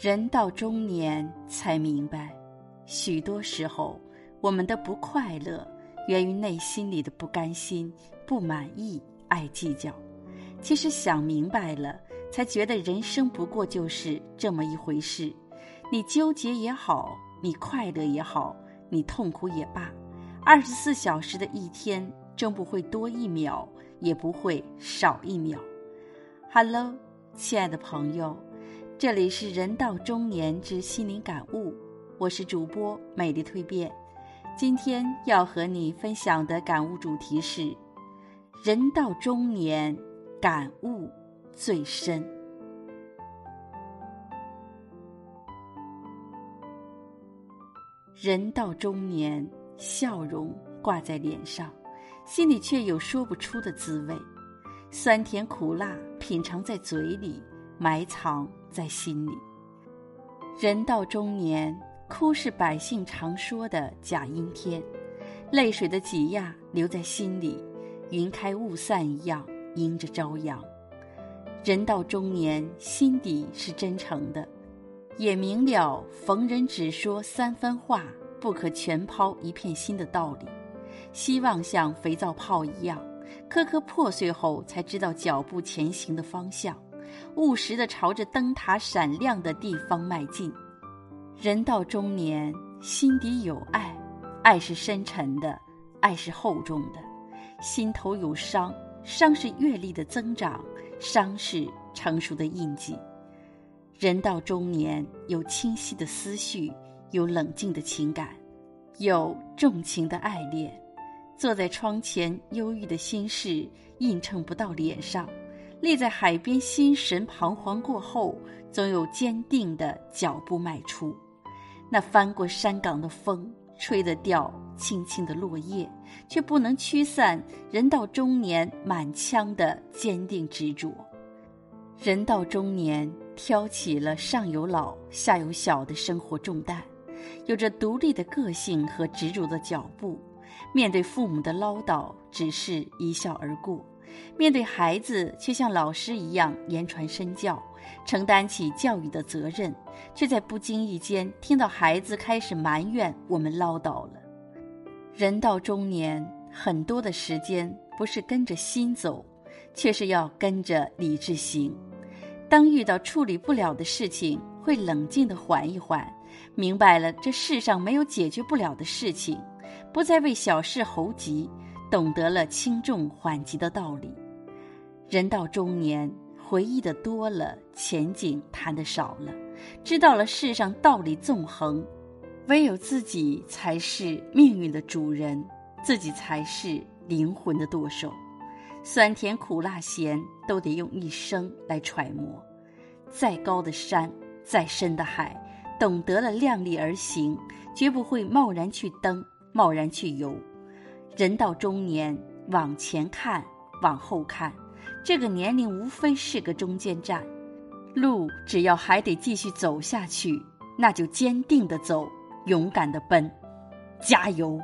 人到中年才明白，许多时候我们的不快乐源于内心里的不甘心、不满意、爱计较。其实想明白了，才觉得人生不过就是这么一回事。你纠结也好，你快乐也好，你痛苦也罢，二十四小时的一天，终不会多一秒，也不会少一秒。Hello，亲爱的朋友。这里是人到中年之心灵感悟，我是主播美丽蜕变。今天要和你分享的感悟主题是：人到中年感悟最深。人到中年，笑容挂在脸上，心里却有说不出的滋味，酸甜苦辣品尝在嘴里。埋藏在心里。人到中年，哭是百姓常说的假阴天，泪水的挤压留在心里，云开雾散一样迎着朝阳。人到中年，心底是真诚的，也明了逢人只说三番话，不可全抛一片心的道理。希望像肥皂泡一样，颗颗破碎后才知道脚步前行的方向。务实的朝着灯塔闪亮的地方迈进。人到中年，心底有爱，爱是深沉的，爱是厚重的。心头有伤，伤是阅历的增长，伤是成熟的印记。人到中年，有清晰的思绪，有冷静的情感，有重情的爱恋。坐在窗前，忧郁的心事映衬不到脸上。立在海边，心神彷徨过后，总有坚定的脚步迈出。那翻过山岗的风，吹得掉青青的落叶，却不能驱散人到中年满腔的坚定执着。人到中年，挑起了上有老下有小的生活重担，有着独立的个性和执着的脚步，面对父母的唠叨，只是一笑而过。面对孩子，却像老师一样言传身教，承担起教育的责任，却在不经意间听到孩子开始埋怨我们唠叨了。人到中年，很多的时间不是跟着心走，却是要跟着理智行。当遇到处理不了的事情，会冷静的缓一缓，明白了这世上没有解决不了的事情，不再为小事猴急。懂得了轻重缓急的道理，人到中年，回忆的多了，前景谈的少了，知道了世上道理纵横，唯有自己才是命运的主人，自己才是灵魂的舵手，酸甜苦辣咸都得用一生来揣摩。再高的山，再深的海，懂得了量力而行，绝不会贸然去登，贸然去游。人到中年，往前看，往后看，这个年龄无非是个中间站，路只要还得继续走下去，那就坚定的走，勇敢的奔，加油！